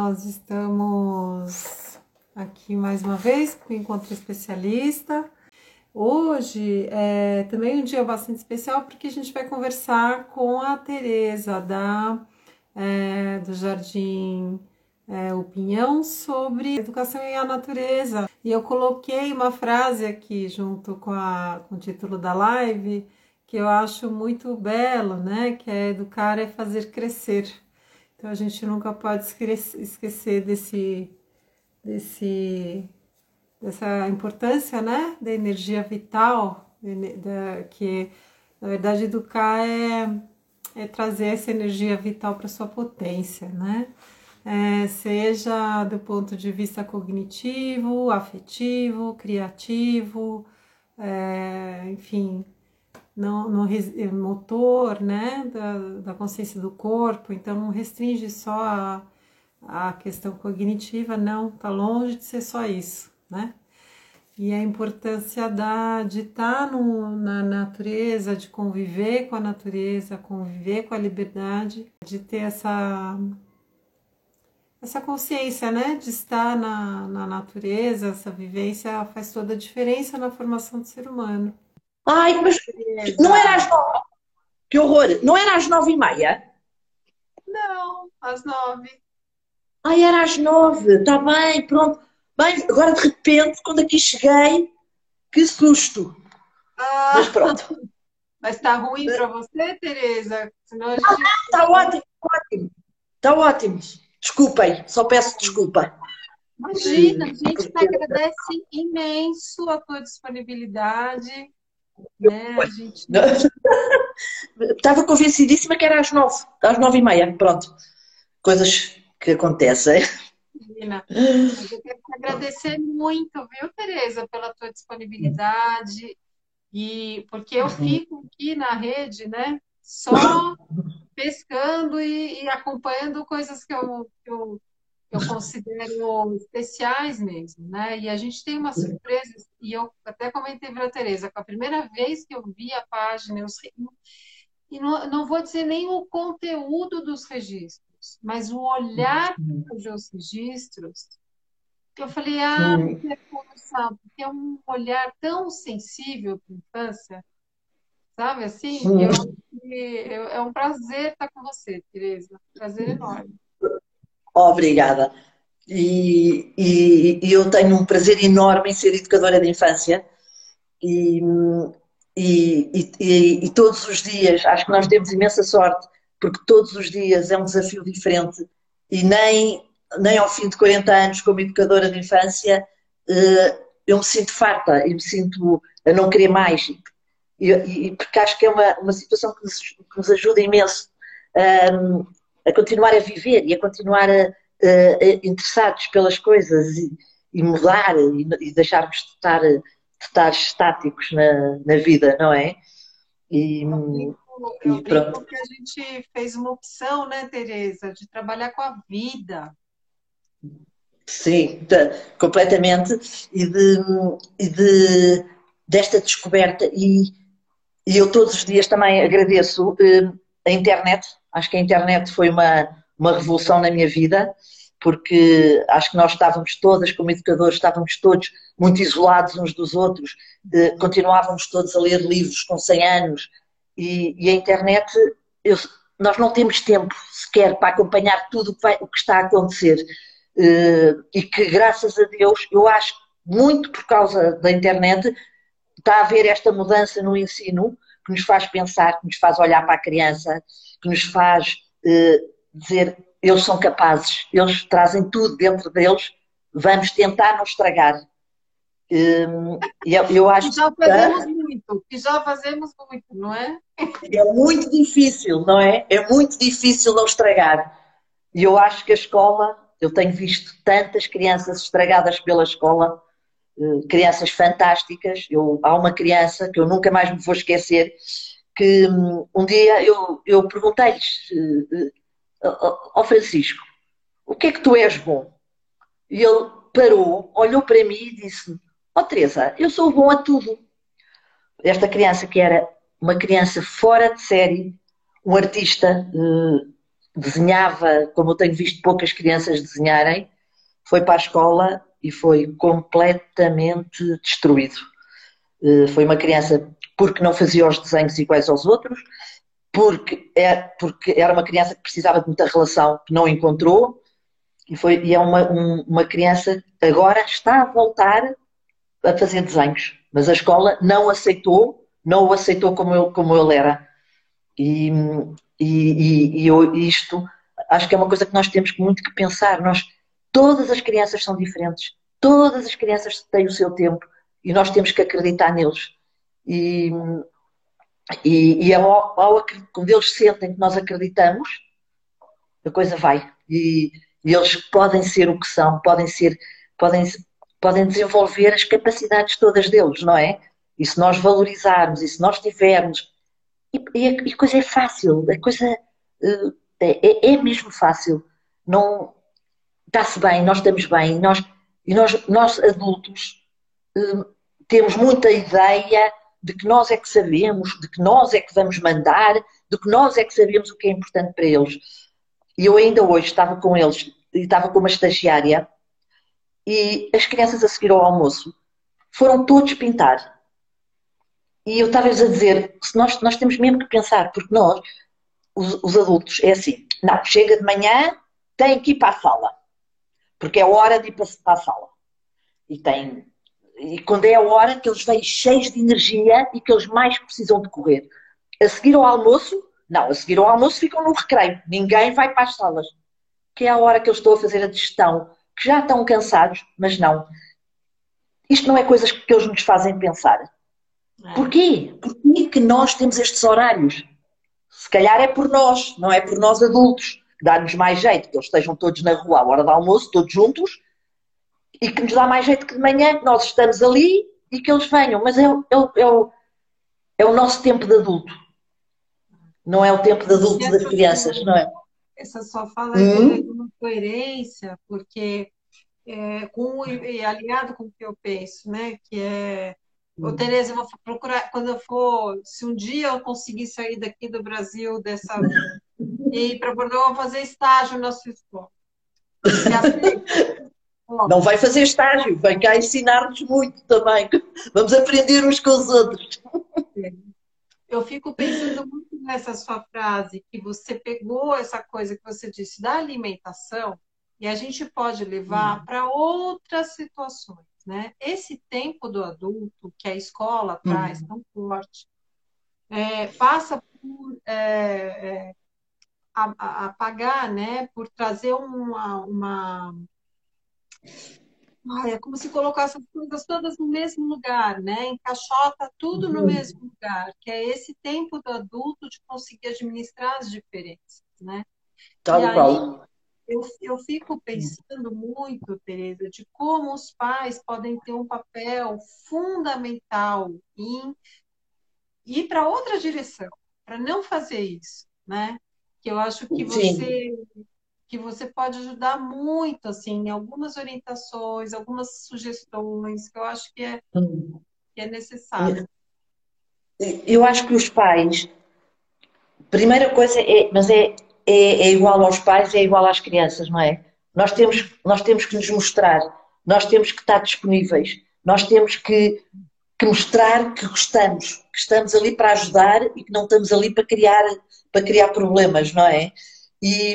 Nós estamos aqui mais uma vez com o Encontro Especialista. Hoje é também um dia bastante especial porque a gente vai conversar com a Tereza da é, do Jardim é, O Pinhão sobre educação e a natureza. E eu coloquei uma frase aqui junto com, a, com o título da live que eu acho muito belo, né? Que é educar é fazer crescer. Então a gente nunca pode esquecer desse, desse, dessa importância, né, da energia vital, da, que na verdade educar é, é trazer essa energia vital para sua potência, né? É, seja do ponto de vista cognitivo, afetivo, criativo, é, enfim, no, no eh, motor, né, da, da, consciência do corpo, então não restringe só a, a questão cognitiva, não, tá longe de ser só isso, né? E a importância da, de estar tá na natureza, de conviver com a natureza, conviver com a liberdade, de ter essa, essa consciência, né, de estar na, na natureza, essa vivência faz toda a diferença na formação do ser humano. Ai, mas não era às nove. Que horror! Não era às nove e meia? Não, às nove. Ai, era às nove. Está bem, pronto. Bem, agora de repente, quando aqui cheguei, que susto. Ah, mas pronto. Mas está ruim para você, Tereza? Senão gente... Ah, está ótimo, ótimo. Está ótimo. Desculpem, só peço desculpa. Imagina, a gente agradece imenso a tua disponibilidade. Né? Gente... Estava convencidíssima que era às nove, às nove e meia, pronto. Coisas que acontecem. Menina, eu quero te agradecer muito, viu, Tereza, pela tua disponibilidade. E porque eu uhum. fico aqui na rede, né? Só pescando e, e acompanhando coisas que eu, que eu eu considero especiais mesmo, né? E a gente tem uma surpresa, e eu até comentei para a Tereza, com a primeira vez que eu vi a página, eu, e não, não vou dizer nem o conteúdo dos registros, mas o olhar para os registros, eu falei, ah, conversar, porque é um olhar tão sensível para a infância, sabe assim? Eu, eu, é um prazer estar com você, Tereza, prazer enorme. Obrigada. E, e, e, eu tenho um prazer enorme em ser educadora de infância e, e, todos os dias, acho que nós temos imensa sorte, porque todos os dias é um desafio diferente e nem, nem ao fim de 40 anos como educadora de infância eh, eu me sinto farta e me sinto a não querer mais. E, porque acho que é uma, uma situação que nos, que nos ajuda imenso a continuar a viver e a continuar a, a, interessados pelas coisas e, e mudar e, e, deixarmos de estar, de estar estáticos na, na vida, não é? E, eu pronto. que a gente fez uma opção, né, Tereza, de trabalhar com a vida. Sim, de, completamente. E, de, e de, desta descoberta. E, e eu todos os dias também agradeço eh, a internet, Acho que a internet foi uma, uma revolução na minha vida, porque acho que nós estávamos todas, como educadores, estávamos todos muito isolados uns dos outros, de, continuávamos todos a ler livros com 100 anos, e, e a internet, eu, nós não temos tempo sequer para acompanhar tudo o que, vai, o que está a acontecer. Uh, e que, graças a Deus, eu acho muito por causa da internet, está a haver esta mudança no ensino que nos faz pensar, que nos faz olhar para a criança, que nos faz eh, dizer eles são capazes, eles trazem tudo dentro deles, vamos tentar não estragar. Um, eu, eu acho que já fazemos que, muito, que já fazemos muito, não é? É muito difícil, não é? É muito difícil não estragar. E eu acho que a escola, eu tenho visto tantas crianças estragadas pela escola, eh, crianças fantásticas. Eu, há uma criança que eu nunca mais me vou esquecer, que um dia eu, eu perguntei-lhes ao Francisco, o que é que tu és bom? E ele parou, olhou para mim e disse ó oh, Teresa, eu sou bom a tudo. Esta criança que era uma criança fora de série, um artista uh, desenhava, como eu tenho visto poucas crianças desenharem, foi para a escola e foi completamente destruído. Eh, foi uma criança porque não fazia os desenhos iguais aos outros, porque, é, porque era uma criança que precisava de muita relação que não encontrou, e, foi, e é uma, um, uma criança agora está a voltar a fazer desenhos, mas a escola não aceitou, não o aceitou como ele, como ele era. E, e, e eu, isto acho que é uma coisa que nós temos muito que pensar. Nós, todas as crianças são diferentes, todas as crianças têm o seu tempo e nós temos que acreditar neles. E, e, e ao, ao, quando eles sentem que nós acreditamos, a coisa vai. E, e, eles podem ser o que são, podem ser, podem, podem desenvolver as capacidades todas deles, não é? E se nós valorizarmos, e se nós tivermos. E, e a, a coisa é fácil, a coisa uh, é, é, mesmo fácil. Não está-se bem, nós estamos bem, nós, e nós, nós adultos uh, temos muita ideia de que nós é que sabemos, de que nós é que vamos mandar, de que nós é que sabemos o que é importante para eles. E eu ainda hoje estava com eles, estava com uma estagiária, e as crianças a seguir ao almoço foram todos pintar. E eu estava-lhes a dizer, nós, nós temos mesmo que pensar, porque nós, os, os adultos, é assim, não, chega de manhã, tem que ir para a sala, porque é hora de ir para, para a sala. E tem e quando é a hora que eles vêm cheios de energia e que eles mais precisam de correr. A seguir ao almoço, não, a seguir ao almoço ficam no recreio, ninguém vai para as salas, que é a hora que eu estou a fazer a digestão, que já estão cansados, mas não. Isto não é coisas que eles nos fazem pensar. É. Porquê? Porquê que nós temos estes horários? Se calhar é por nós, não é por nós adultos, dá-nos mais jeito que eles estejam todos na rua à hora do almoço, todos juntos, e que nos dá mais jeito que de manhã, que nós estamos ali e que eles venham, mas é, é, é, o, é o nosso tempo de adulto, não é o tempo de adulto das crianças, não é? Essa só fala hum? de uma coerência, porque é, com, e alinhado com o que eu penso, né? Que é Ô, Tereza, eu vou procurar, quando eu for, se um dia eu conseguir sair daqui do Brasil, dessa, e ir para Bordeaux, eu vou fazer estágio na sua escola. Não vai fazer estágio, vem cá ensinar-nos muito também. Vamos aprender uns com os outros. Eu fico pensando muito nessa sua frase, que você pegou essa coisa que você disse da alimentação e a gente pode levar hum. para outras situações, né? Esse tempo do adulto que a escola traz hum. tão forte é, passa por é, é, apagar, né? Por trazer uma, uma Ai, é como se colocasse as coisas todas no mesmo lugar, né? Encaixota tudo uhum. no mesmo lugar, que é esse tempo do adulto de conseguir administrar as diferenças, né? Tal e qual. Aí, eu, eu fico pensando muito, Tereza, de como os pais podem ter um papel fundamental em ir para outra direção, para não fazer isso, né? Que eu acho que você Sim que você pode ajudar muito, assim, algumas orientações, algumas sugestões, que eu acho que é, que é necessário. Eu acho que os pais, primeira coisa é, mas é, é, é igual aos pais, é igual às crianças, não é? Nós temos, nós temos que nos mostrar, nós temos que estar disponíveis, nós temos que, que mostrar que gostamos, que estamos ali para ajudar e que não estamos ali para criar, para criar problemas, não é? E,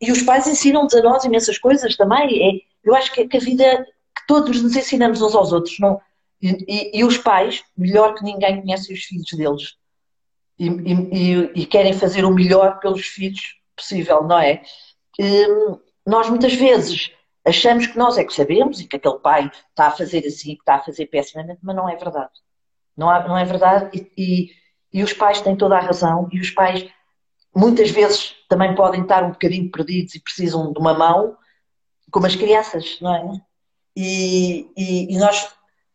e os pais ensinam-nos a nós imensas coisas também. É, eu acho que, que, a vida, que todos nos ensinamos uns aos outros. Não? E, e, e os pais, melhor que ninguém, conhecem os filhos deles. E, querem fazer o melhor pelos filhos possível, não é? nós muitas vezes achamos que nós é que sabemos e que aquele pai está a fazer assim, que está a fazer pessimamente, mas não é verdade. Não, há, não é verdade e, e, e, os pais têm toda a razão e os pais muitas vezes também podem estar um bocadinho perdidos e precisam de uma mão, como as crianças, não é? E, e, e nós,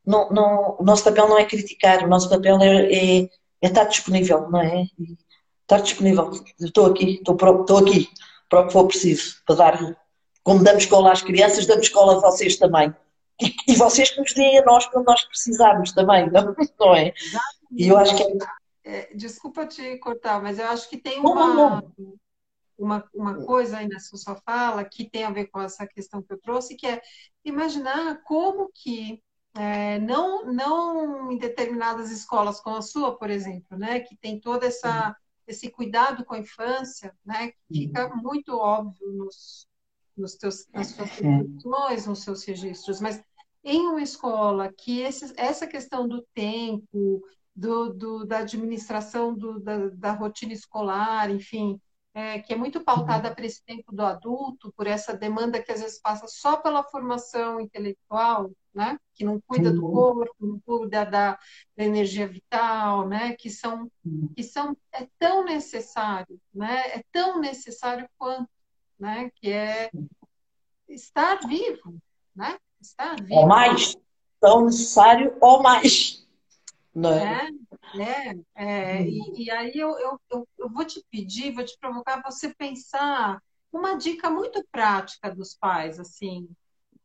não, não, o nosso papel não é criticar, o nosso papel é, é, é estar disponível, não é? E estar disponível. Estou aqui, estou, estou aqui para o que for preciso, para dar, como damos escola às crianças, damos escola a vocês também. E, e vocês que nos deem a nós quando nós precisarmos também, não, não é? E eu acho que é é, desculpa te cortar, mas eu acho que tem uma. uma, uma coisa aí na sua fala que tem a ver com essa questão que eu trouxe, que é imaginar como que é, não, não em determinadas escolas como a sua, por exemplo, né, que tem toda essa esse cuidado com a infância, né, que fica muito óbvio nos, nos teus, nas suas descrições, nos seus registros, mas em uma escola que esse, essa questão do tempo, do, do da administração do, da, da, rotina escolar, enfim, é, que é muito pautada para esse tempo do adulto, por essa demanda que às vezes passa só pela formação intelectual, né? que não cuida do corpo, não cuida da, da energia vital, né? que são que são é tão necessário, né? é tão necessário quanto, né? que é estar vivo, né? estar vivo. Ou mais, tão necessário ou mais. Né? É, é, é e, e, aí eu, eu, eu, vou te pedir, vou te provocar você pensar uma dica muito prática dos pais, assim,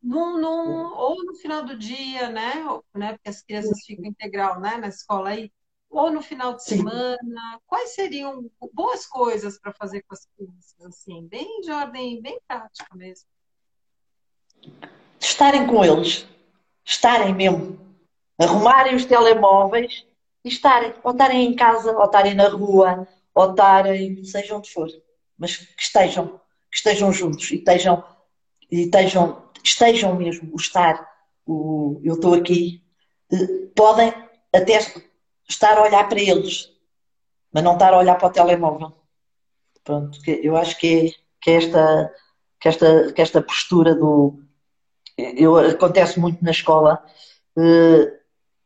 num, num, ou no final do dia, né? Ou, né? Porque as crianças ficam integral né? na escola aí, ou no final de semana. Sim. Quais seriam boas coisas para fazer com as crianças, assim, bem de ordem, bem prática mesmo? Estarem com eles, estarem mesmo arrumarem os telemóveis e estarem, ou estarem em casa, ou estarem na rua, ou estarem, seja onde for, mas que estejam, que estejam juntos e estejam, e estejam, estejam mesmo, o estar, o eu estou aqui, eh, podem até estar a olhar para eles, mas não estar a olhar para o telemóvel. Pronto, eu acho que é, que é esta, que esta, que esta postura do. Eu, acontece muito na escola, eh,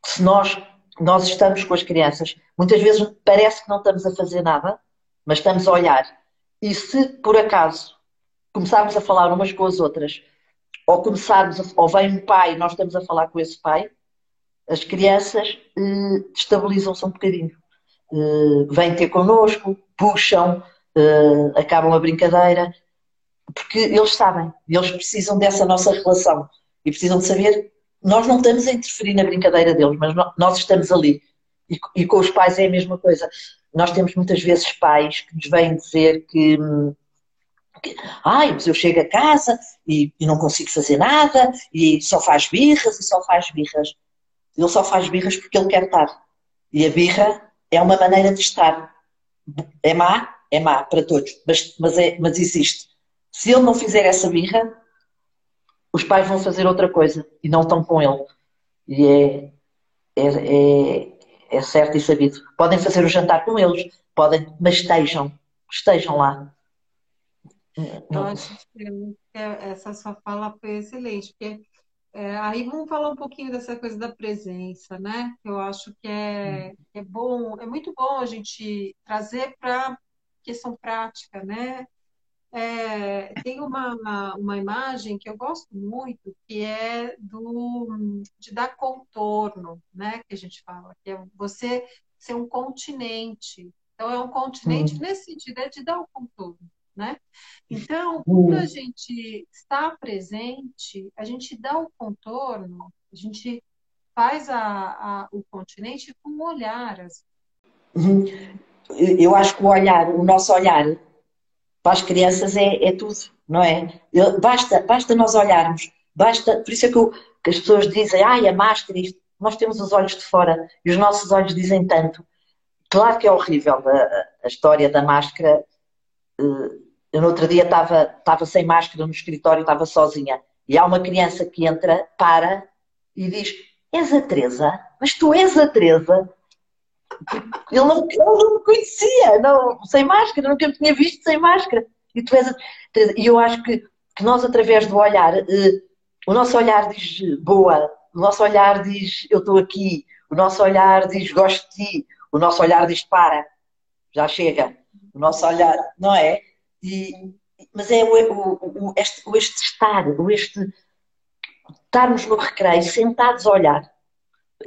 se nós, nós estamos com as crianças, muitas vezes parece que não estamos a fazer nada, mas estamos a olhar. E se por acaso começarmos a falar umas com as outras, ou começarmos, a, ou vem um pai nós estamos a falar com esse pai, as crianças eh, estabilizam-se um bocadinho. Eh, vêm ter connosco, puxam, eh, acabam a brincadeira, porque eles sabem, eles precisam dessa nossa relação e precisam de saber nós não estamos a interferir na brincadeira deles, mas nós estamos ali. E, e, com os pais é a mesma coisa. Nós temos muitas vezes pais que nos vêm dizer que, ai, mas eu chego a casa e, e, não consigo fazer nada, e só faz birras e só faz birras. Ele só faz birras porque ele quer estar. E a birra é uma maneira de estar. É má? É má para todos, mas, mas, é, mas existe. Se ele não fizer essa birra, os pais vão fazer outra coisa e não estão com ele. E é, é, é, é certo e sabido. Podem fazer o jantar com eles, podem, mas estejam, estejam lá. Eu acho que essa sua fala foi excelente, porque é, aí vamos falar um pouquinho dessa coisa da presença, né? Eu acho que é, é bom, é muito bom a gente trazer para questão prática, né? É, tem uma, uma imagem que eu gosto muito, que é do de dar contorno, né? Que a gente fala, que é você ser um continente. Então, é um continente hum. nesse sentido, é de dar o contorno, né? Então, quando a gente está presente, a gente dá o contorno, a gente faz a, a, o continente com o olhar. Assim. Eu acho que o olhar, o nosso olhar para as crianças é, é tudo, não é? Basta, basta nós olharmos, basta, por isso é que, eu, que as pessoas dizem, ai, a máscara, isto, nós temos os olhos de fora e os nossos olhos dizem tanto. Claro que é horrível a, a história da máscara. Eh, eu no outro dia estava, estava sem máscara no escritório, estava sozinha. E há uma criança que entra, para e diz: És a Teresa? Mas tu és a Teresa? Ele não, ele não me conhecia, não, sem máscara, nunca me tinha visto sem máscara. E tu és a... E eu acho que, que nós, através do olhar, eh, o nosso olhar diz boa, o nosso olhar diz eu estou aqui, o nosso olhar diz gosto de ti, o nosso olhar diz para, já chega. O nosso olhar, não é? E, mas é o, o, o, este, o este estar, o este estarmos no recreio, sentados a olhar.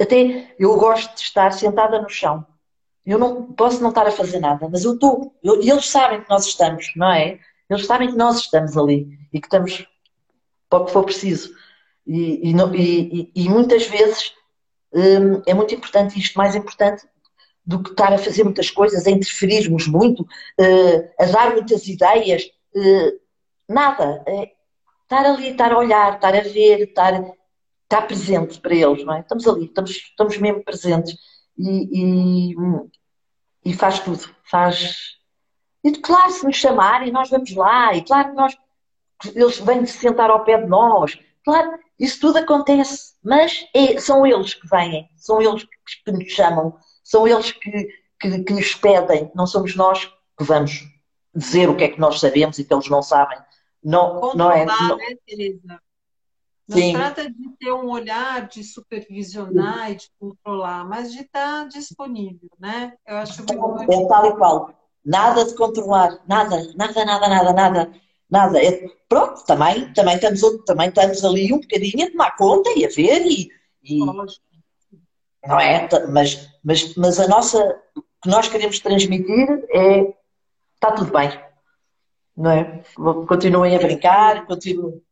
Até eu gosto de estar sentada no chão. Eu não posso não estar a fazer nada, mas eu estou. e eles sabem que nós estamos, não é? Eles sabem que nós estamos ali e que estamos para o que for preciso. E, e, e, e muitas vezes hum, é muito importante isto, mais importante, do que estar a fazer muitas coisas, a interferirmos muito, uh, a dar muitas ideias. Uh, nada. É estar ali, estar a olhar, estar a ver, estar, estar presente para eles, não é? Estamos ali, estamos, estamos mesmo presentes. E, e, e faz tudo. Faz. E claro, se nos chamarem, nós vamos lá. E claro que nós, eles vêm se sentar ao pé de nós. Claro, isso tudo acontece. Mas é, são eles que vêm, são eles que, nos chamam são eles que, que, que nos pedem, não somos nós que vamos dizer o que é que nós sabemos e que eles não sabem. Não, não é. Não... Né, Teresa? Não Sim. trata de ter um olhar de supervisionar e de controlar, mas de estar disponível, né? Eu acho que é tal e qual. Nada de controlar, nada, nada, nada, nada, nada, nada. É, pronto, também, também, estamos, também estamos ali um bocadinho a tomar conta e a ver e, e, não é? Mas, mas, mas a nossa, o que nós queremos transmitir é está tudo bem, não é? Continuem a brincar, continuem,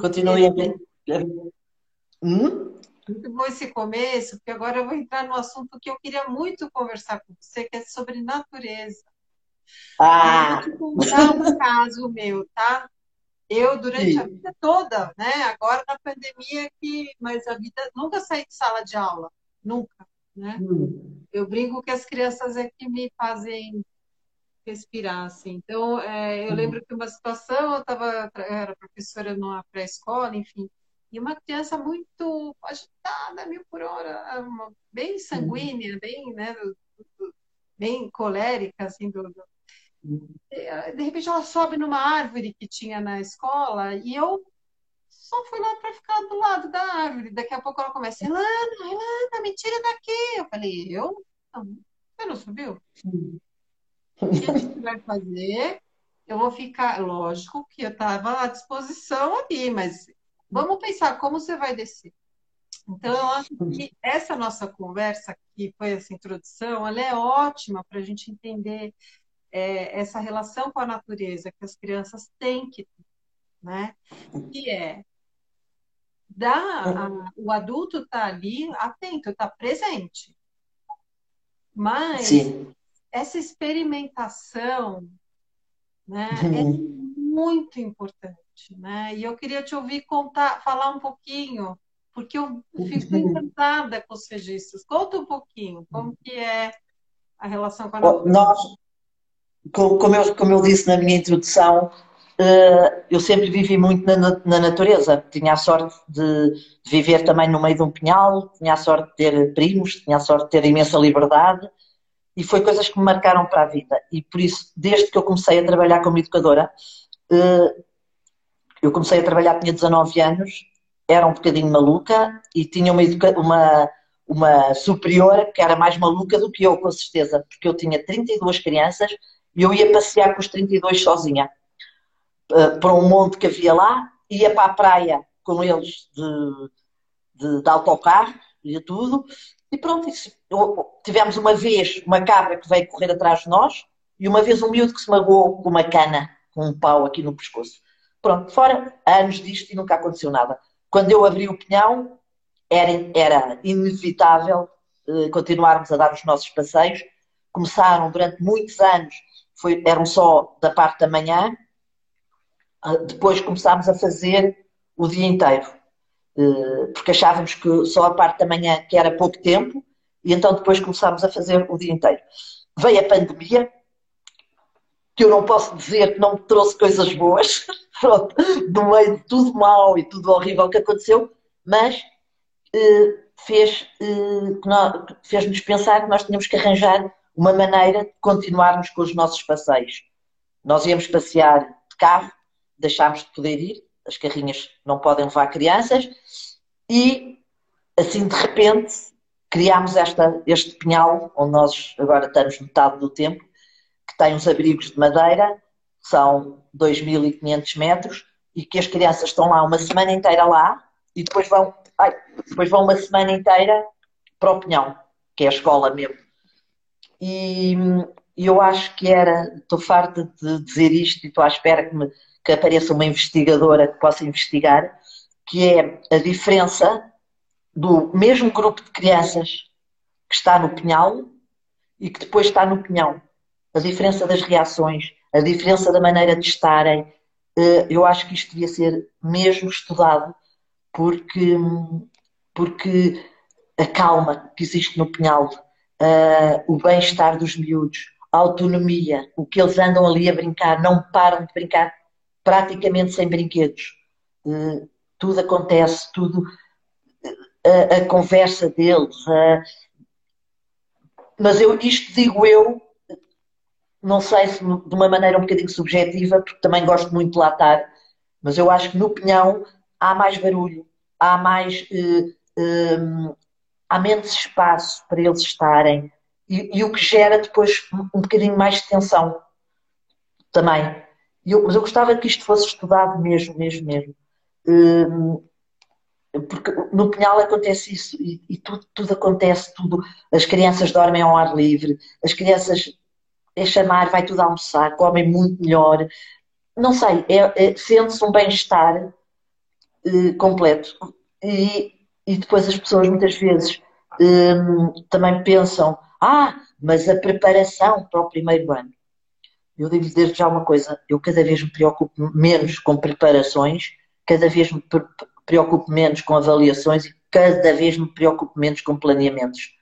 continuem. Hum? Muito bom esse começo, porque agora eu vou entrar no assunto que eu queria muito conversar com você, que é sobre natureza. Ah! Eu vou te contar um caso meu, tá? Eu, durante Sim. a vida toda, né? Agora na pandemia, que, mas a vida nunca saí de sala de aula, nunca, né? Hum. Eu brinco que as crianças é que me fazem respirar, assim. Então, é, eu hum. lembro que uma situação, eu tava, era professora numa pré-escola, enfim, e uma criança muito agitada, mil por hora, bem hum. sanguínea, bem, né, do, do, bem colérica, assim, do, do é, de repente ela sobe numa árvore que tinha na escola e eu só fui lá para ficar do lado da árvore. Daqui a pouco ela começa, Elana, Elana, me tira daqui. Eu falei, eu? Não, você não subiu? O que a gente vai fazer? Eu vou ficar, lógico que eu estava à disposição ali, mas vamos pensar como você vai descer. Então, eu acho que essa nossa conversa, que foi essa introdução, ela é ótima para a gente entender é, essa relação com a natureza que as crianças têm que ter, né? Que é a, o adulto está ali atento, está presente. Mas Sim. Essa experimentação né, é uhum. muito importante. Né? E eu queria te ouvir contar, falar um pouquinho, porque eu fico uhum. encantada com os registros. Conta um pouquinho, como que é a relação com a natureza. Nós, como eu, como eu disse na minha introdução, eh, eu sempre vivi muito na, na natureza. Tinha a sorte de, viver também no meio de um pinhal, tinha a sorte de ter primos, tinha a sorte de ter imensa liberdade e foi coisas que me marcaram para a vida. E por isso, desde que eu comecei a trabalhar como educadora, eh, eu comecei a trabalhar, tinha 19 anos, era um bocadinho maluca e tinha uma, uma, uma superiora que era mais maluca do que eu, com certeza, porque eu tinha 32 crianças e eu ia passear com os 32 sozinha uh, para um monte que havia lá, ia para a praia com eles de, de, de autocarro, ia tudo, e pronto, tivemos uma vez uma cabra que veio correr atrás de nós e uma vez um miúdo que se magoou com uma cana, com um pau aqui no pescoço. Pronto, fora anos disto e nunca aconteceu nada. Quando eu abri o pinhão, era, era inevitável uh, continuarmos a dar os nossos passeios. Começaram durante muitos anos foi, eram só da parte da manhã, ah, depois começámos a fazer o dia inteiro, eh, porque achávamos que só a parte da manhã que era pouco tempo, e então depois começámos a fazer o dia inteiro. Veio a pandemia, que eu não posso dizer que não me trouxe coisas boas, pronto, no meio de tudo mal e tudo horrível que aconteceu, mas eh, fez, eh, fez-nos pensar que nós tínhamos que arranjar uma maneira de continuarmos com os nossos passeios. Nós íamos passear de carro, deixámos de poder ir, as carrinhas não podem levar crianças, e assim de repente criámos esta, este pinhal, onde nós agora estamos metade do tempo, que tem uns abrigos de madeira, são 2.500 metros, e que as crianças estão lá uma semana inteira lá, e depois vão, ai, depois vão uma semana inteira para o pinhão, que é a escola mesmo. E, e eu acho que era, estou farta de dizer isto e estou à espera que, me, que apareça uma investigadora que possa investigar, que é a diferença do mesmo grupo de crianças que está no pinhal e que depois está no pinhão. A diferença das reações, a diferença da maneira de estarem. Eh, eu acho que isto devia ser mesmo estudado, porque, porque a calma que existe no pinhal, o bem-estar dos miúdos, a autonomia, o que eles andam ali a brincar, não param de brincar praticamente sem brinquedos. Eh, tudo acontece, tudo. A, a conversa deles. A... Mas eu, isto digo eu, não sei se de uma maneira um bocadinho subjetiva, porque também gosto muito de lá estar, mas eu acho que no Pinhão há mais barulho, há mais. Uh, uh, há menos espaço para eles estarem e, e, o que gera depois um bocadinho mais de tensão também. Eu, mas eu gostava que isto fosse estudado mesmo, mesmo, mesmo. Hum, porque no Pinhal acontece isso e, e, tudo, tudo acontece, tudo. As crianças dormem ao ar livre, as crianças é chamar, vai tudo almoçar, comem muito melhor. Não sei, é, é, sente-se um bem-estar eh, completo. E, e depois as pessoas muitas vezes hum, também pensam, ah, mas a preparação para o primeiro ano. Eu devo dizer já uma coisa, eu cada vez me preocupo menos com preparações, cada vez me preocupo menos com avaliações e cada vez me preocupo menos com planeamentos.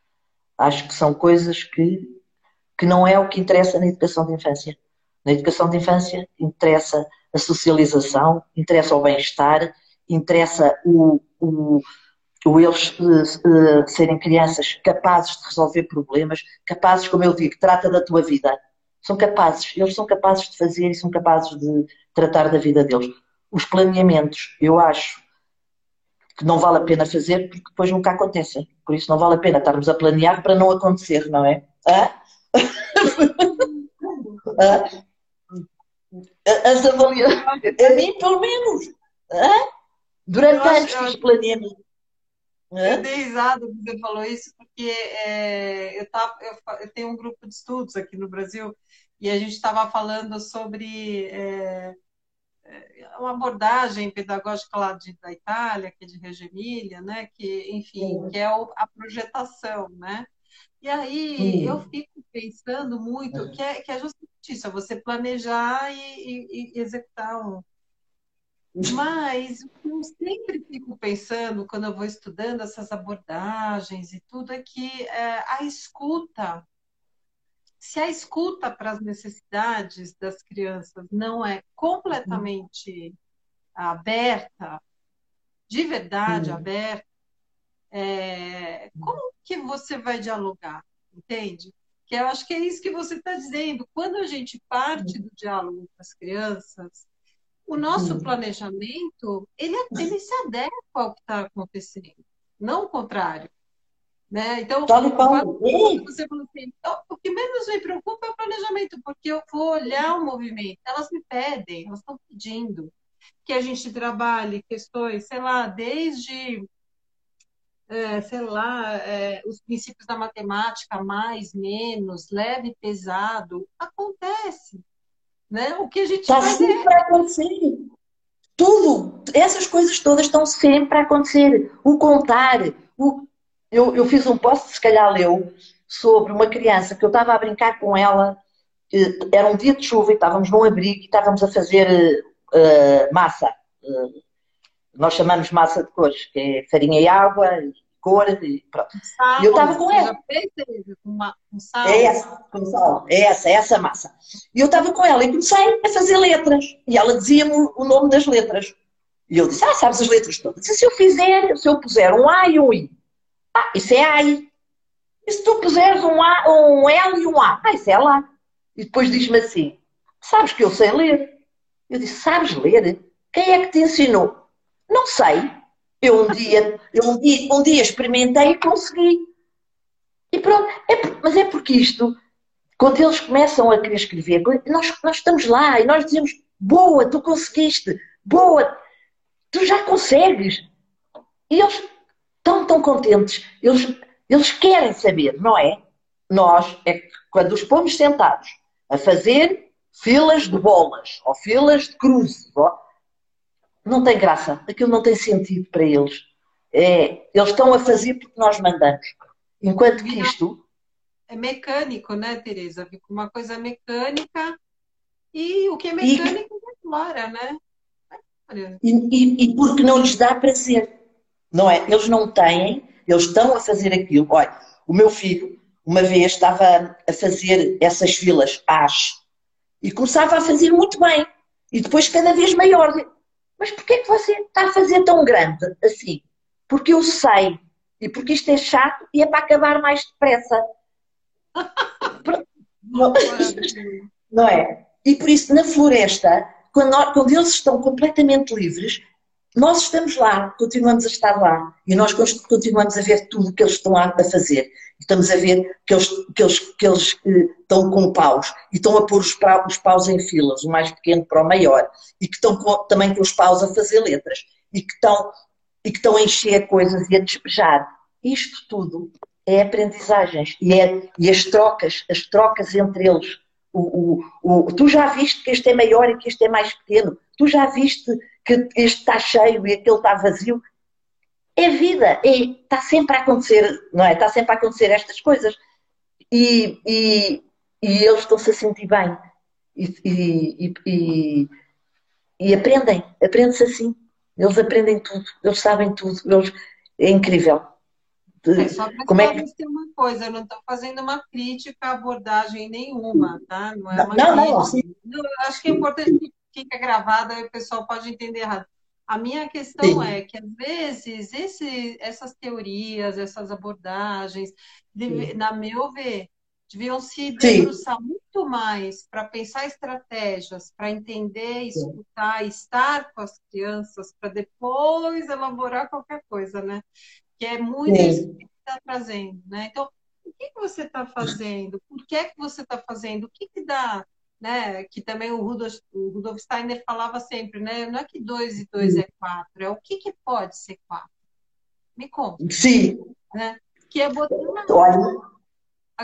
Acho que são coisas que, que não é o que interessa na educação de infância. Na educação de infância interessa a socialização, interessa o bem-estar, interessa o, o ou eles uh, uh, serem crianças capazes de resolver problemas, capazes, como eu digo, trata da tua vida. São capazes, eles são capazes de fazer e são capazes de tratar da vida deles. Os planeamentos, eu acho que não vale a pena fazer porque depois nunca acontecem. Por isso não vale a pena estarmos a planear para não acontecer, não é? Hã? As avaliações, a mim pelo menos. Hã? Durante anos fiz planeamento. Eu dei risada quando você falou isso, porque é, eu, tava, eu, eu, tenho um grupo de estudos aqui no Brasil e a gente estava falando sobre é, é, uma abordagem pedagógica lá de, da Itália, que é de Reggio Emília, né? Que, enfim, que é o, a projetação, né? E aí eu fico pensando muito que é, que é justamente isso, é você planejar e, e, e executar um, mas eu sempre fico pensando, quando eu vou estudando essas abordagens e tudo, é que é, a escuta, se a escuta para as necessidades das crianças não é completamente aberta, de verdade aberta, é, como que você vai dialogar? Entende? Que eu acho que é isso que você está dizendo. Quando a gente parte do diálogo com as crianças, o nosso planejamento ele, ele se adequa ao que está acontecendo, não o contrário. Né? Então, você falou assim, então, o que menos me preocupa é o planejamento, porque eu vou olhar o movimento, elas me pedem, elas estão pedindo que a gente trabalhe questões, sei lá, desde, é, sei lá, é, os princípios da matemática, mais, menos, leve, pesado, acontece. Né? O que a gente Está sempre a acontecer. Tudo, essas coisas todas estão sempre a acontecer. O contar, o... Eu, eu fiz um post, se calhar leu, sobre uma criança que eu estava a brincar com ela. Era um dia de chuva e estávamos num abrigo e estávamos a fazer uh, massa. Uh, nós chamamos massa de cores, que é farinha e água, e. Sal, e eu estava com ela. Uma, um sal. É essa, com sal. É essa, é essa massa. E eu estava com ela e comecei a fazer letras. E ela dizia-me o nome das letras. E eu disse, ah, sabes as letras todas? E se eu fizer, se eu puser um A e um I? Ah, isso é AI. E se tu puseres um, A, um L e um A? Ah, isso é lá. E depois diz-me assim, sabes que eu sei ler? Eu disse, sabes ler? Quem é que te ensinou? Não sei. Eu um dia, eu um dia, um dia experimentei e consegui. E pronto, é, mas é porque isto, quando eles começam a querer escrever, nós, nós estamos lá e nós dizemos, boa, tu conseguiste, boa, tu já consegues. E eles estão tão contentes, eles, eles querem saber, não é? Nós, é que quando os pomos sentados a fazer filas de bolas ou filas de cruzes, não tem graça, aquilo não tem sentido para eles. É, eles estão a fazer porque nós mandamos. Enquanto que isto. É mecânico, né, Tereza? Fica uma coisa mecânica e o que é mecânico e... demora, né? E, e, e porque não lhes dá prazer, não é? Eles não têm, eles estão a fazer aquilo. Olha, o meu filho, uma vez, estava a fazer essas filas As e começava a fazer muito bem e depois cada vez maior. Mas porquê é que você está a fazer tão grande assim? Porque eu sei e porque isto é chato e é para acabar mais depressa. Não é? E por isso, na floresta, quando, quando eles estão completamente livres, nós estamos lá, continuamos a estar lá e nós continuamos a ver tudo o que eles estão a fazer. Estamos a ver que eles, que eles, que eles eh, estão com paus e estão a pôr os, os paus em filas, o mais pequeno para o maior, e que estão com, também com os paus a fazer letras e que estão, e que estão a encher coisas e a despejar. Isto tudo é aprendizagens e, é, e as trocas, as trocas entre eles. O, o, o, tu já viste que este é maior e que este é mais pequeno. Tu já viste que este está cheio e aquele está vazio. É vida, é, está sempre a acontecer, não é? Está sempre a acontecer estas coisas. E, e, e eles estão-se a sentir bem. E, e, e aprendem, aprende-se assim. Eles aprendem tudo, eles sabem tudo, eles, é incrível. É, só para Como é que... uma coisa, eu não estou fazendo uma crítica à abordagem nenhuma, tá? Não é uma não, não, não, Acho que é importante fique gravado, aí o pessoal pode entender errado. A minha questão Sim. é que, às vezes, esse, essas teorias, essas abordagens, deve, na meu ver, deviam se debruçar muito mais para pensar estratégias, para entender, escutar, estar com as crianças, para depois elaborar qualquer coisa, né? que é muito Sim. isso que está trazendo, né? Então, o que, que você está fazendo? Por que, que você está fazendo? O que, que dá? Né? Que também o Rudolf, o Rudolf Steiner falava sempre, né? Não é que dois e dois é quatro, é o que, que pode ser quatro. Me conta. Sim. Né? Que é botar Olha,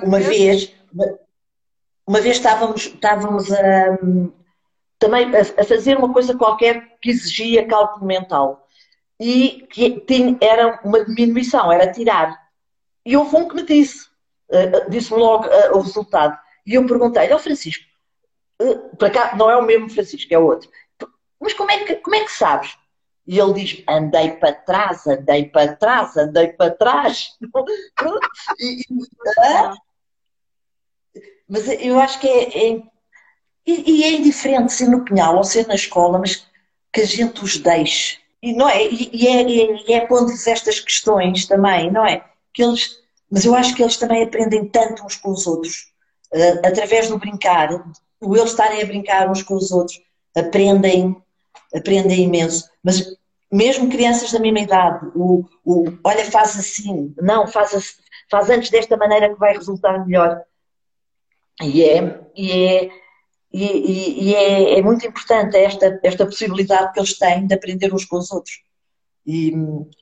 uma criança... vez, uma vez estávamos, estávamos a, também a, fazer uma coisa qualquer que exigia cálculo mental e que tinha, era uma diminuição, era tirar. E houve um que me disse, uh, disse-me logo uh, o resultado. E eu perguntei-lhe, oh, Francisco, para cá não é o mesmo Francisco, é outro. Mas como é que, como é que sabes? E ele diz: andei para trás, andei para trás, andei para trás. e, e, mas eu acho que é, é e, e, é indiferente ser no pinhal ou ser na escola, mas que a gente os deixe e, não é? E, é, e é pondo-lhes estas questões também, não é? Que eles, mas eu acho que eles também aprendem tanto uns com os outros, uh, através do brincar, o eles estarem a brincar uns com os outros, aprendem, aprendem imenso. Mas mesmo crianças da mesma idade, o, o olha, faz assim, não, faz, faz antes desta maneira que vai resultar melhor. E é, e é e, e, é, é, muito importante esta, esta possibilidade que eles têm de aprender uns com os outros. E,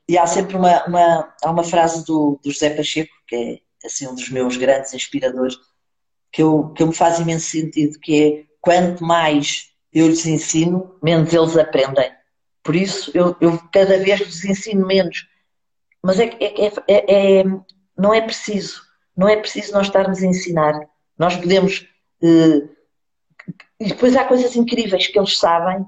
e há sempre uma, uma, há uma frase do, do José Pacheco, que é assim, um dos meus grandes inspiradores, que, eu, que me faz imenso sentido, que é quanto mais eu lhes ensino, menos eles aprendem. Por isso, eu, eu cada vez lhes ensino menos. Mas é, é, é, é, não é preciso. Não é preciso nós estarmos a ensinar. Nós podemos eh, e depois há coisas incríveis que eles sabem,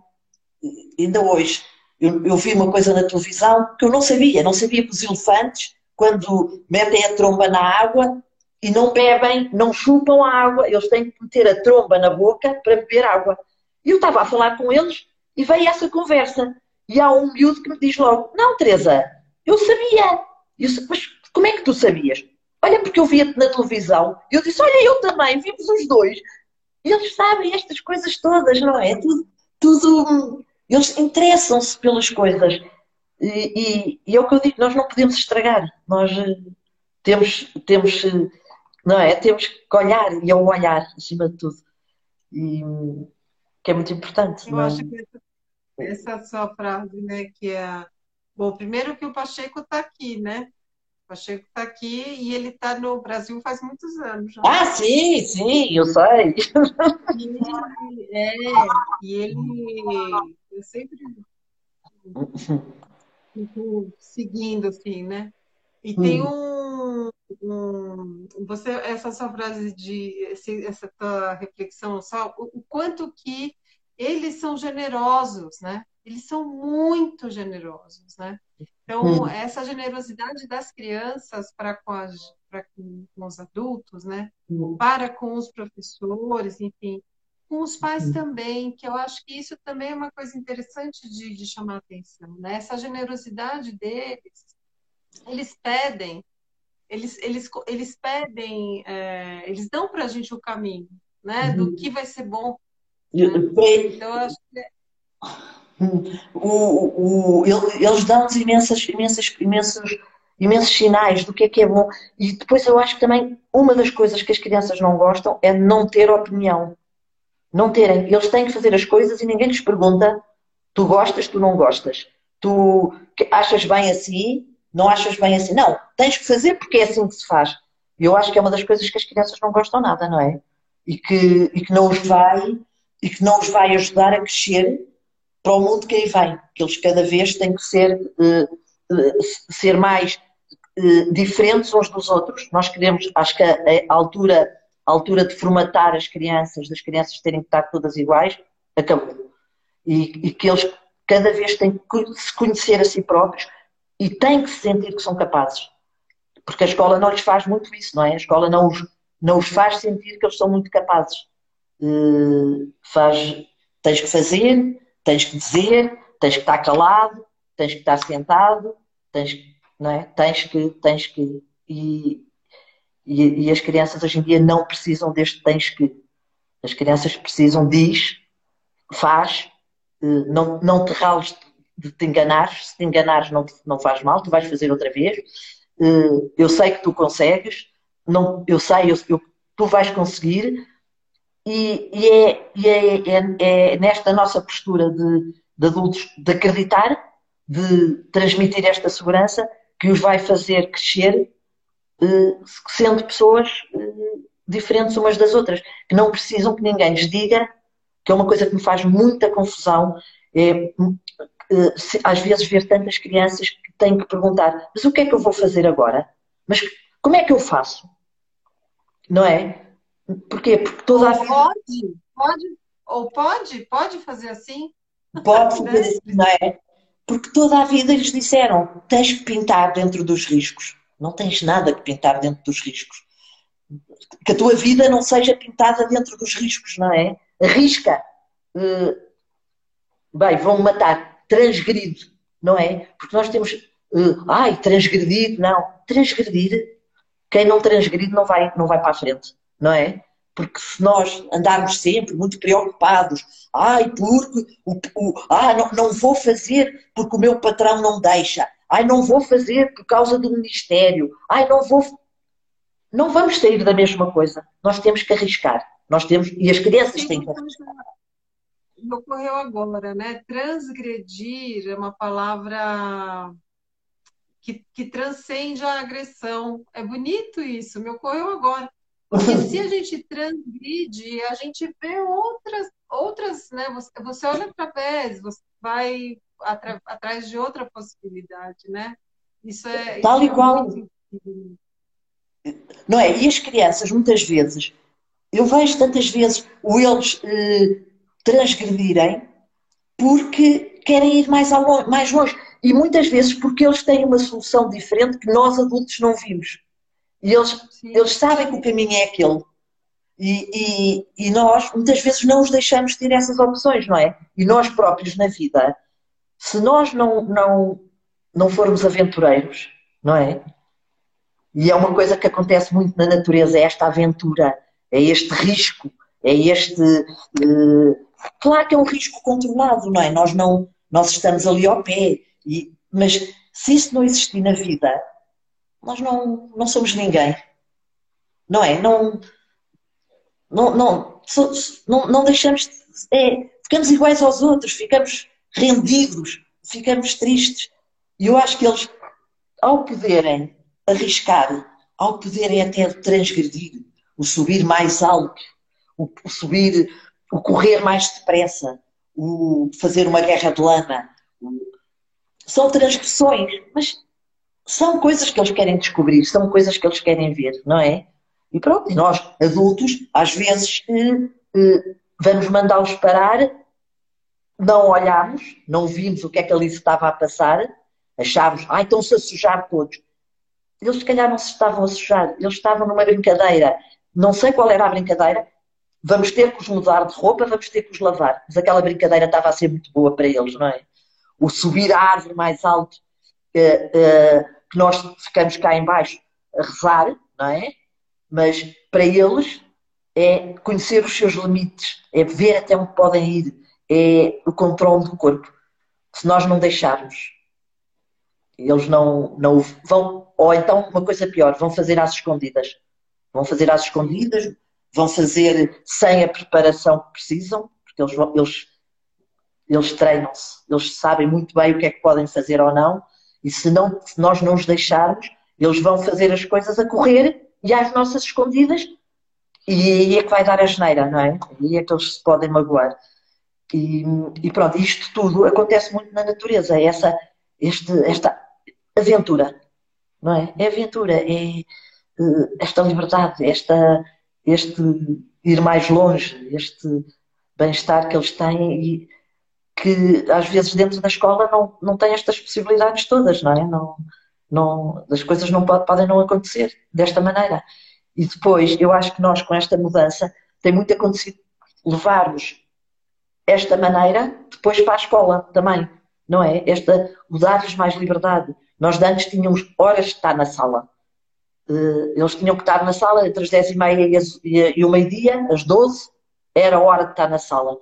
ainda hoje. Eu, eu, vi uma coisa na televisão que eu não sabia. Não sabia que os elefantes, quando metem a tromba na água e não bebem, não chupam água, eles têm que meter a tromba na boca para beber água. E eu estava a falar com eles e veio essa conversa. E há um miúdo que me diz logo: Não, Teresa, eu sabia. Eu, mas como é que tu sabias? Olha, porque eu via-te na televisão. Eu disse: Olha, eu também, vimos os dois. E eles sabem estas coisas todas, não é? Tudo, tudo eles interessam-se pelas coisas. E, e, e, é o que eu digo, nós não podemos estragar. Nós eh, temos, temos, eh, não é? Temos que olhar e é o olhar, acima de tudo. E, que é muito importante. Eu acho que essa, essa sua frase, né, que é... Bom, primeiro que o Pacheco está aqui, né? Pacheco está aqui e ele está no Brasil faz muitos anos. Já. Ah, sim, sim, eu sei. E ele, é, e ele eu sempre fico seguindo, assim, né? E tem hum. um, um, você essa sua frase de essa tua reflexão o, o quanto que eles são generosos, né? Eles são muito generosos, né? Então, hum. essa generosidade das crianças para com, as, para com os adultos, né? Hum. Para com os professores, enfim, com os pais hum. também, que eu acho que isso também é uma coisa interessante de, de chamar a atenção, né? Essa generosidade deles, eles pedem, eles, eles, eles pedem, é, eles dão para a gente o caminho, né? Do uhum. que vai ser bom. Né? Então, eu acho que é o, o, eles dão-nos imensas, imensas, imensos, imensos sinais do que é que é bom. E depois eu acho que também uma das coisas que as crianças não gostam é não ter opinião. Não terem. Eles têm que fazer as coisas e ninguém lhes pergunta: tu gostas, tu não gostas. Tu achas bem assim, não achas bem assim. Não, tens que fazer porque é assim que se faz. E eu acho que é uma das coisas que as crianças não gostam nada, não é? E que, e que não os vai e que não os vai ajudar a crescer para o mundo que aí vem, que eles cada vez têm que ser, uh, ser mais uh, diferentes uns dos outros. Nós queremos, acho que a, a, altura, a altura de formatar as crianças, das crianças terem que estar todas iguais, acabou. E, e que eles cada vez têm que se conhecer a si próprios e têm que se sentir que são capazes. Porque a escola não lhes faz muito isso, não é? A escola não os, não os faz sentir que eles são muito capazes. Uh, faz, tens que fazer, tens que dizer, tens que estar calado, tens que estar sentado, tens, não é? tens que. Tens que e, e, e as crianças hoje em dia não precisam deste tens que. As crianças precisam, diz, faz, eh, não, não te rales de te enganares, se te enganares não, não faz mal, tu vais fazer outra vez. Eh, eu sei que tu consegues, não, eu sei, eu, eu, tu vais conseguir, e, e, é, e é, é, é, nesta nossa postura de, de, adultos de acreditar, de transmitir esta segurança, que os vai fazer crescer eh, sendo pessoas eh, diferentes umas das outras, que não precisam que ninguém lhes diga, que é uma coisa que me faz muita confusão, é, às vezes ver tantas crianças que têm que perguntar, mas o que é que eu vou fazer agora? Mas como é que eu faço? Não é? Porquê? Porque toda a vida. Pode, pode, ou pode, pode fazer assim? Pode fazer assim, não é? Porque toda a vida eles disseram: tens que pintar dentro dos riscos. Não tens nada que pintar dentro dos riscos. Que a tua vida não seja pintada dentro dos riscos, não é? Arrisca. Uh, bem, vão matar. Transgrido, não é? Porque nós temos. Uh, ai, transgredir. Não. Transgredir. Quem não transgredir não vai, não vai para a frente não é? Porque se nós andarmos sempre muito preocupados, ai, porque o, o, ah, não, não vou fazer porque o meu patrão não deixa, ai, não vou fazer por causa do ministério, ai, não vou. Não vamos sair da mesma coisa. Nós temos que arriscar. Nós temos, e as crianças têm que arriscar. Me ocorreu agora, né? Transgredir é uma palavra que, que transcende a agressão. É bonito isso, me ocorreu agora. Porque se a gente transgride, a gente vê outras, outras, né? Você, você olha através, você vai atra, atrás de outra possibilidade, né? Isso é. Tal isso e é qual. Não é? E as crianças, muitas vezes, eu vejo tantas vezes o eles eh, transgredirem porque querem ir mais, ao, mais longe. E muitas vezes porque eles têm uma solução diferente que nós adultos não vimos. E eles, eles sabem que o caminho é aquele. E, e, e, nós, muitas vezes, não os deixamos ter essas opções, não é? E nós próprios na vida, se nós não, não, não formos aventureiros, não é? E é uma coisa que acontece muito na natureza, é esta aventura, é este risco, é este. Uh, claro que é um risco controlado, não é? Nós, não, nós estamos ali ao pé, e, mas se isso não existir na vida, nós não, não somos ninguém. Não é? Não, não, não, não, não deixamos. É, ficamos iguais aos outros, ficamos rendidos, ficamos tristes. E eu acho que eles, ao poderem arriscar, ao poderem até transgredir, o subir mais alto, o subir, o correr mais depressa, o fazer uma guerra de lama, são transgressões, mas são coisas que eles querem descobrir, são coisas que eles querem ver, não é? E pronto, e nós, adultos, às vezes eh, eh, vamos mandá-los parar, não olhamos, não vimos o que é que ali se estava a passar, achámos, ah, estão-se a sujar todos. Eles se calhar não se estavam a sujar, eles estavam numa brincadeira, não sei qual era a brincadeira, vamos ter que os mudar de roupa, vamos ter que os lavar. Mas aquela brincadeira estava a ser muito boa para eles, não é? O subir a árvore mais alto, eh, eh, que nós ficamos cá embaixo a rezar, não é? Mas para eles é conhecer os seus limites, é ver até onde podem ir, é o controle do corpo. Se nós não deixarmos, eles não, não vão, ou então uma coisa pior, vão fazer às escondidas. Vão fazer às escondidas, vão fazer sem a preparação que precisam, porque eles, eles, eles treinam-se, eles sabem muito bem o que é que podem fazer ou não, e se, não, se nós não os deixarmos, eles vão fazer as coisas a correr e às nossas escondidas, e aí é que vai dar a geneira, não é? Aí é que eles se podem magoar. E, e pronto, isto tudo acontece muito na natureza, essa, este, esta aventura, não é? É aventura, é eh, esta liberdade, esta, este ir mais longe, este bem-estar que eles têm e que às vezes dentro da escola não, não tem estas possibilidades todas, não é? Não, não, as coisas não pode, podem não acontecer desta maneira. E depois, eu acho que nós com esta mudança tem muito acontecido levarmos esta maneira depois para a escola também, não é? Esta, dar-lhes mais liberdade. Nós antes tínhamos horas de estar na sala. Eh, eles tinham que estar na sala entre as 10 e meia e o meio-dia, às 12, era a hora de estar na sala.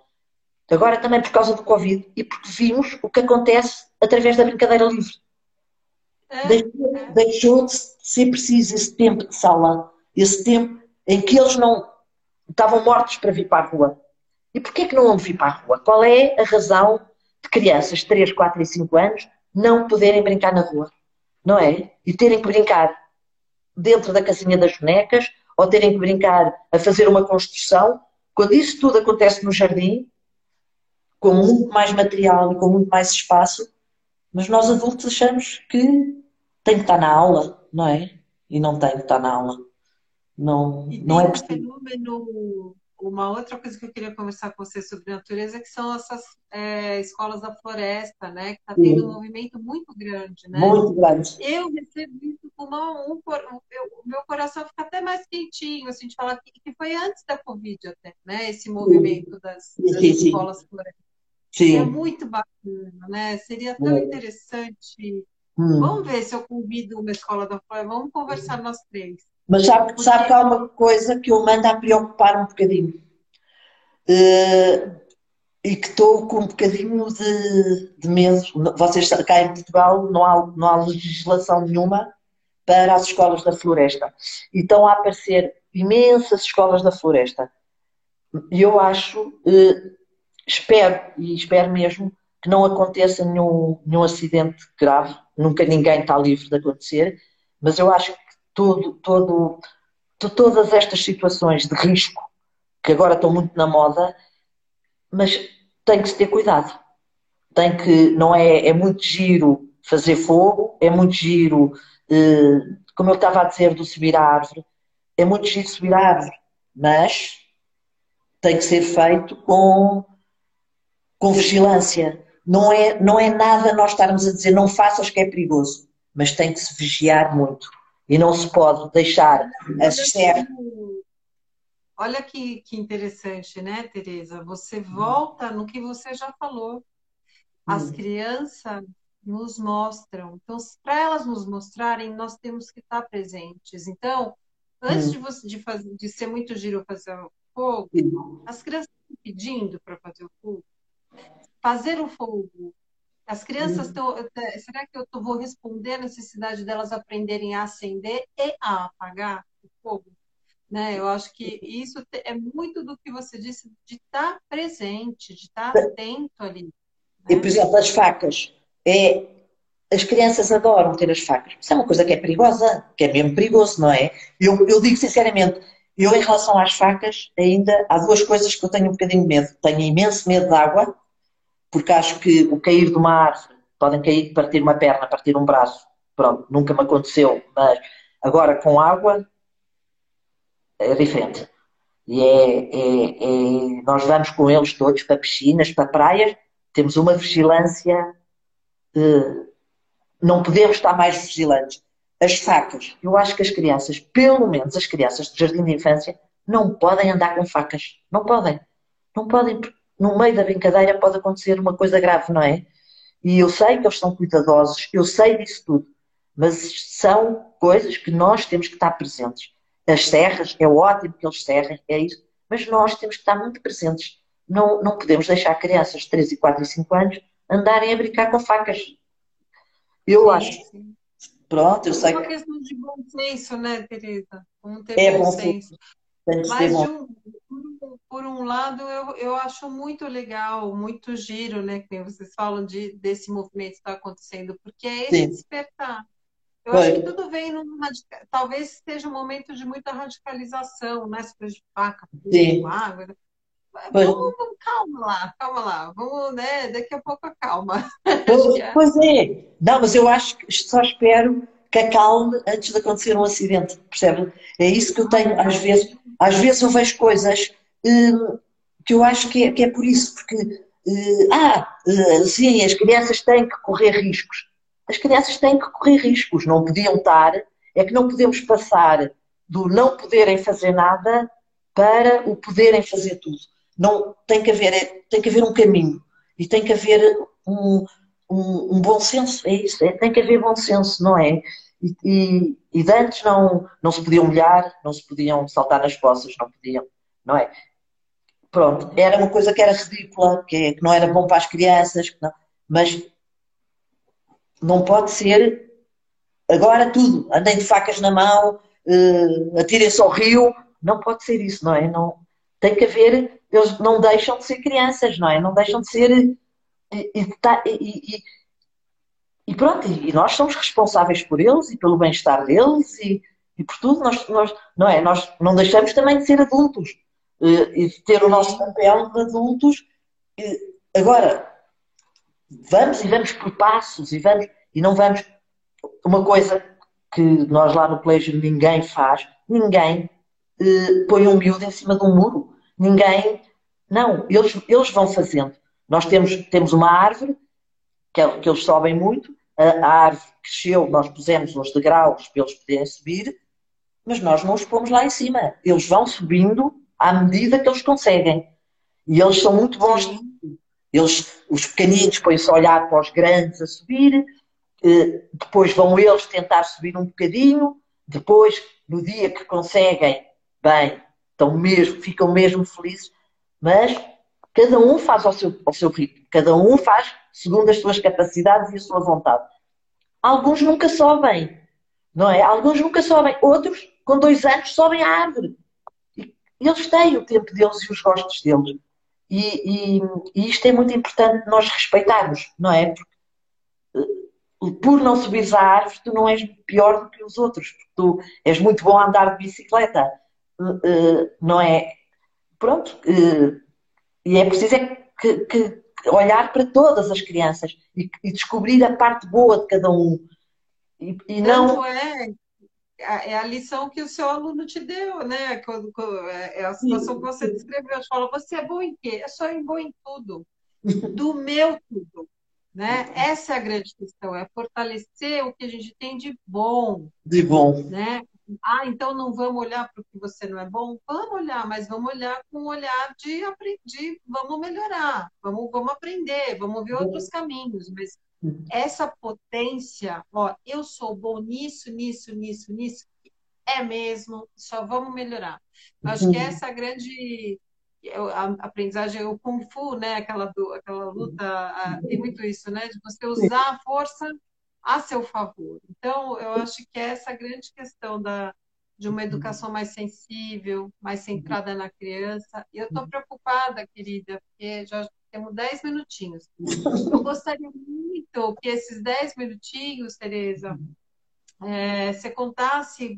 Agora também por causa do Covid e porque vimos o que acontece através da brincadeira livre. É. Deixou, deixou de ser preciso esse tempo de sala, esse tempo em que eles não estavam mortos para vir para a rua. E porquê que não vão vir para a rua? Qual é a razão de crianças de 3, 4 e 5 anos não poderem brincar na rua? Não é? E terem que brincar dentro da casinha das bonecas ou terem que brincar a fazer uma construção. Quando isso tudo acontece no jardim, com muito mais material e com muito mais espaço, mas nós adultos achamos que tem que estar na aula, não é? E não tem que estar na aula. Não, não é possível. fenômeno uma outra coisa que eu queria conversar com você sobre natureza é que são essas é, escolas da floresta, né? Que está tendo um movimento muito grande, né? Muito grande. Eu recebo isso com uma, um, o meu coração fica até mais quentinho, assim, de falar que, que foi antes da Covid até, né? Esse movimento das, das sim, escolas sim. florestas. Sim. É muito bacana, né? Seria tão é. interessante. Hum. Vamos ver se eu convido uma escola da floresta. Vamos conversar nós três. Mas sabe, sabe que há uma coisa que eu mando a preocupar um bocadinho. Uh, e que estou com um bocadinho de, de medo. Vocês cá em Portugal não há, não há legislação nenhuma para as escolas da floresta. E estão a aparecer imensas escolas da floresta. E eu acho, uh, espero, e espero mesmo, que não aconteça nenhum, nenhum acidente grave. Nunca ninguém está livre de acontecer. Mas eu acho todo, todo, todas estas situações de risco, que agora estão muito na moda, mas tem que se ter cuidado. Tem que, não é, é muito giro fazer fogo, é muito giro, eh, como eu estava a dizer, do subir a árvore, é muito giro subir a árvore, mas tem que ser feito com, com vigilância. Não é, não é nada nós estarmos a dizer não faças que é perigoso, mas tem que se vigiar muito. E não se pode deixar a ser. Olha que, que interessante, né, Tereza? Você volta no que você já falou. As hum. crianças nos mostram. Então, para elas nos mostrarem, nós temos que estar presentes. Então, antes hum. de, você, de, fazer, de ser muito giro fazer o fogo, hum. as crianças estão pedindo para fazer o fogo. Fazer o fogo as crianças estão. Será que eu vou responder a necessidade delas aprenderem a acender e a apagar o fogo? Né? Eu acho que isso é muito do que você disse, de estar presente, de estar atento ali. Né? E, por exemplo, as facas. É, as crianças adoram ter as facas. Isso é uma coisa que é perigosa, que é mesmo perigoso, não é? Eu, eu digo sinceramente, eu em relação às facas, ainda há duas coisas que eu tenho um bocadinho de medo. Tenho imenso medo de água porque acho que o cair de uma árvore, podem cair, partir uma perna, partir um braço, pronto, nunca me aconteceu, mas agora com água é diferente. E é, é, é, nós vamos com eles todos para piscinas, para praias, temos uma vigilância, de, não podemos estar mais vigilantes. As facas, eu acho que as crianças, pelo menos as crianças do jardim de infância, não podem andar com facas. Não podem. Não podem. No meio da brincadeira pode acontecer uma coisa grave, não é? E eu sei que eles são cuidadosos, eu sei disso tudo. Mas são coisas que nós temos que estar presentes. As serras, é ótimo que eles serrem, é isso. Mas nós temos que estar muito presentes. Não, não podemos deixar crianças de 3, 4 e 5 anos andarem a brincar com facas. Eu sim, acho. Sim. Pronto, eu sei. É uma questão de bom senso, né, Teresa? Vamos ter é bom, bom senso. Mas um, por, um lado, eu, eu acho muito legal, muito giro, né? Que vocês falam de, desse movimento que está acontecendo, porque é esse Sim. despertar. Eu Foi. acho que tudo vem num talvez seja um momento de muita radicalização, né? As coisas de faca, fogo, água. Né? Vamos, vamos, calma lá, calma lá. Vamos, né? Daqui a pouco acalma. Pois, pois é. Não, mas eu acho que só espero que acalme antes de acontecer um acidente, percebe? É isso que eu tenho, às vezes, às vezes eu vejo coisas hum, que eu acho que é, que é por isso, porque, hum, ah, hum, sim, as crianças têm que correr riscos. As crianças têm que correr riscos, não podiam estar, é que não podemos passar do não poderem fazer nada para o poderem fazer tudo. Não, tem, que haver, tem que haver um caminho e tem que haver um, um, um bom senso, é isso, é, tem que haver bom senso, não é? E, e, e de antes não, não se podiam molhar, não se podiam saltar nas poças, não podiam, não é? Pronto, era uma coisa que era ridícula, que, que não era bom para as crianças, não, mas não pode ser agora tudo, andem de facas na mão, uh, atirem-se ao rio, não pode ser isso, não é? Não, tem que haver, eles não deixam de ser crianças, não é? Não deixam de ser. E, e, e, e pronto, e nós somos responsáveis por eles e pelo bem-estar deles e, e por tudo. Nós, nós, não é? Nós não deixamos também de ser adultos eh, e de ter o nosso papel de adultos. Agora, vamos e vamos por passos e, vamos, e não vamos. Uma coisa que nós lá no colégio ninguém faz, ninguém eh, põe um miúdo em cima de um muro. Ninguém. Não, eles, eles vão fazendo. Nós temos, temos uma árvore que, que eles sobem muito, a, a árvore cresceu, nós pusemos os degraus para eles poderem subir, mas nós não os pomos lá em cima. Eles vão subindo à medida que eles conseguem. E eles são muito bons Eles, os pequeninos põem-se a olhar para os grandes a subir, eh, depois vão eles tentar subir um bocadinho, depois, no dia que conseguem, bem, estão mesmo, ficam mesmo felizes, mas cada um faz ao seu, ao seu ritmo, cada um faz segundo as suas capacidades e a sua vontade. Alguns nunca sobem, não é? Alguns nunca sobem, outros, com dois anos, sobem à árvore. E eles têm o tempo deles e os gostos deles. E, e, e isto é muito importante nós respeitarmos, não é? Porque, eh, por não subires à árvore, tu não és pior do que os outros, porque tu és muito bom a andar de bicicleta, eh, não é? Pronto, eh, e é preciso é que, que olhar para todas as crianças e, e descobrir a parte boa de cada um. E, e não é é a lição que o seu aluno te deu, né? É, é a situação que você descreveu. Fala, você é bom em quê? É só em bom em tudo. Do meu tudo. Né? Essa é a grande questão, é fortalecer o que a gente tem de bom. De bom. Né? Ah, então não vamos olhar para o que você não é bom? Vamos olhar, mas vamos olhar com um olhar de aprender, vamos melhorar, vamos, vamos aprender, vamos ver outros caminhos. Mas essa potência, ó, eu sou bom nisso, nisso, nisso, nisso, é mesmo, só vamos melhorar. Acho que essa é a grande a aprendizagem, o Kung Fu, né? Aquela, aquela luta, tem muito isso, né? De você usar a força a seu favor. Então, eu acho que essa é a grande questão da, de uma educação mais sensível, mais centrada na criança. E eu estou preocupada, querida, porque já temos 10 minutinhos. Eu gostaria muito que esses 10 minutinhos, Tereza, é, você contasse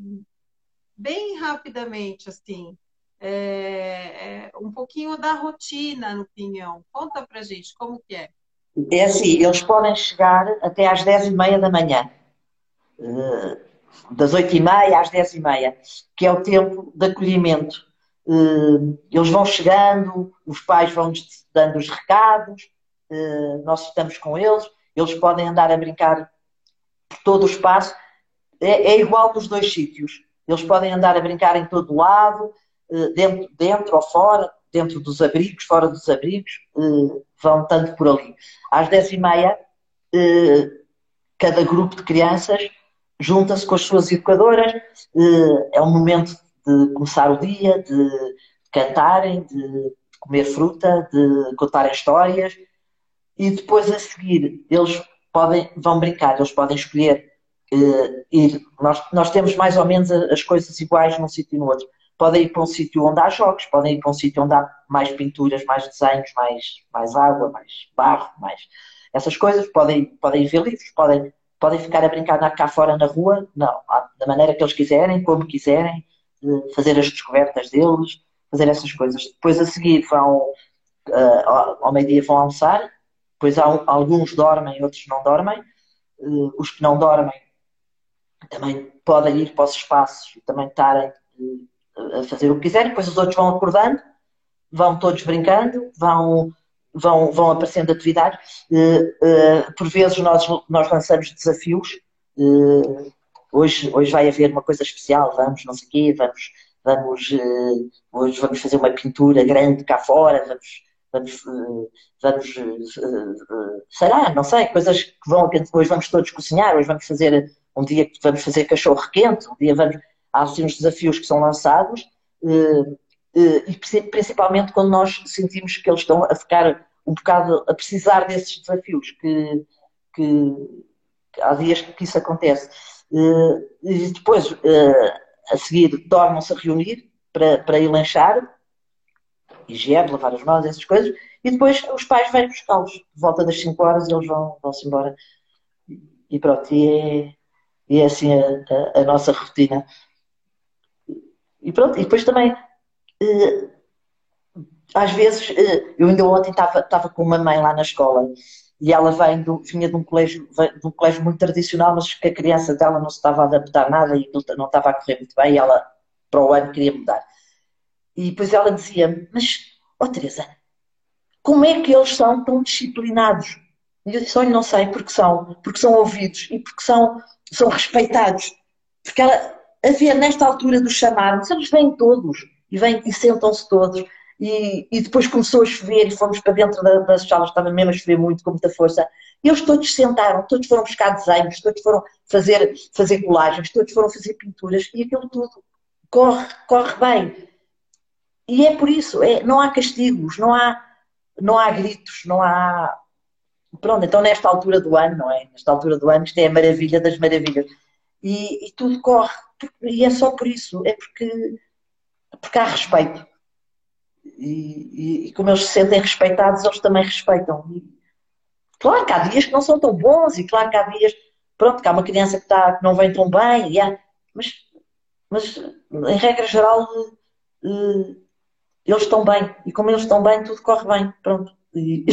bem rapidamente, assim, é, é, um pouquinho da rotina no Pinhão. Conta pra gente como que é. É assim, eles podem chegar até às 10 e meia da manhã. uh, das 8h30 às 10h30, que é o tempo de acolhimento. Uh, eles vão chegando, os pais vão dando os recados, uh, nós estamos com eles, eles podem andar a brincar por todo o espaço. É, é igual nos dois sítios. Eles podem andar a brincar em todo lado, dentro, dentro ou fora, dentro dos abrigos, fora dos abrigos, vão tanto por ali. Às 10h30, cada grupo de crianças junta-se com as suas educadoras, é um momento de começar o dia, de cantarem, de comer fruta, de contarem histórias e depois a seguir eles podem, vão brincar, eles podem escolher ir. Nós, nós temos mais ou menos as coisas iguais num sítio e no outro. Podem ir para um sítio onde há jogos, podem ir para um sítio onde há mais pinturas, mais desenhos, mais, mais água, mais barro, mais essas coisas. Podem, podem ver livros, podem podem ficar a brincar cá fora na rua, não, da maneira que eles quiserem, como quiserem, fazer as descobertas deles, fazer essas coisas. Depois a seguir vão, uh, ao meio-dia vão almoçar, depois alguns dormem, outros não dormem. Uh, os que não dormem também podem ir para os espaços também estarem a fazer o que quiserem, depois os outros vão acordando, vão todos brincando, vão vão, vão aparecendo atividades. Uh, uh, por vezes nós, nós lançamos desafios. Uh, hoje, hoje vai haver uma coisa especial, vamos, não sei o quê, vamos, vamos, hoje vamos fazer uma pintura grande cá fora, vamos, vamos, vamos sei lá, não sei, coisas que vão, hoje vamos todos cozinhar, hoje vamos fazer, um dia vamos fazer cachorro quente, um dia vamos, há uns desafios que são lançados, eh, e principalmente quando nós sentimos que eles estão a ficar um bocado a precisar desses desafios, que, que, que há dias que isso acontece. Eh, e depois, eh, a seguir, tornam-se a reunir para, para ir lanchar, higiene, lavar as mãos, essas coisas, e depois os pais vêm buscá-los. Volta das 5 horas eles vão, vão-se embora. E pronto, e é, e é assim a, a, a nossa rotina. E pronto, e depois também eh, às vezes, eh, eu ainda ontem estava com uma mãe lá na escola e ela vem do, vinha de um, colégio, de um colégio muito tradicional, mas que a criança dela não se estava a adaptar nada e não estava a correr muito bem e ela para o ano queria mudar. E depois ela dizia mas, ó oh, Teresa, como é que eles são tão disciplinados? E eu disse, olha, não sei, porque são, porque são ouvidos e porque são, são respeitados. Porque ela, havia nesta altura do chamar, eles vêm todos, e vêm e sentam-se todos. E, e, depois começou a chover e fomos para dentro da, das salas, estava mesmo a chover muito, com muita força. Eles todos sentaram, todos foram buscar desenhos, todos foram fazer, fazer colagens, todos foram fazer pinturas e aquilo tudo corre, corre bem. E é por isso, é, não há castigos, não há, não há gritos, não há. Pronto, então nesta altura do ano, não é? Nesta altura do ano, isto é a maravilha das maravilhas. E, e tudo corre. E é só por isso, é porque porque há respeito. E, e, e, como eles se sentem respeitados, eles também respeitam. E, claro que há dias que não são tão bons, e claro que há dias, pronto, que há uma criança que, está, que não vem tão bem, há, mas, mas em regra geral uh, eles estão bem, e como eles estão bem, tudo corre bem, pronto. E,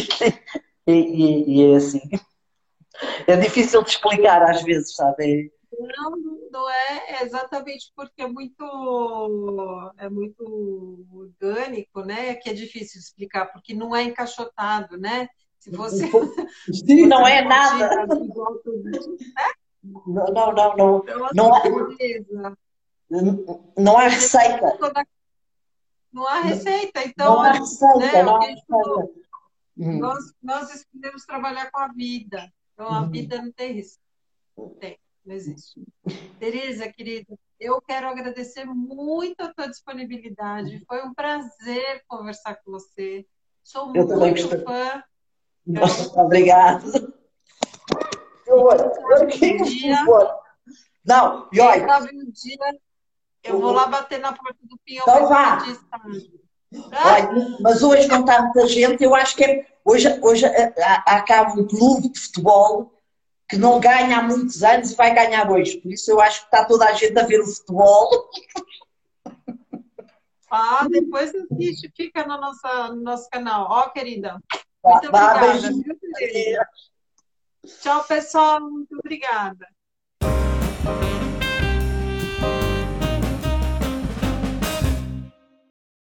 e é assim. É difícil de explicar às vezes, sabe? Não, não é exatamente porque é muito, é muito orgânico, né? Que é difícil explicar, porque não é encaixotado, né? Se fosse. Sim, não é nada. Não, não, não. Não, não, há, não há receita. Não há receita, então. Não há receita, né, não há receita. Nós, nós escolhemos trabalhar com a vida. Então a uhum. vida não tem receita. Não tem não existe. Teresa, querida, eu quero agradecer muito a tua disponibilidade. Foi um prazer conversar com você. Sou eu muito fã. Nossa, obrigada. Eu, Não, e olha. Um dia, eu vou lá bater na porta do Pinhão. Então vá. mas hoje não está muita gente. Eu acho que é, hoje, hoje acaba um clube de futebol que não ganha há muitos anos e vai ganhar hoje. Por isso eu acho que está toda a gente a ver o futebol. Ah, depois assiste, fica no nosso, no nosso canal. Ó, querida. Muito obrigada. Tchau, pessoal. Muito obrigada.